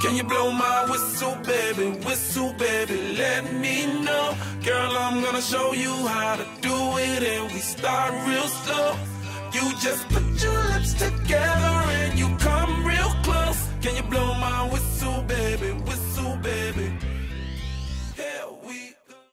Can you blow my whistle, baby? Whistle, baby, let me know. Girl, I'm gonna show you how to do it, and we start real slow. You just put your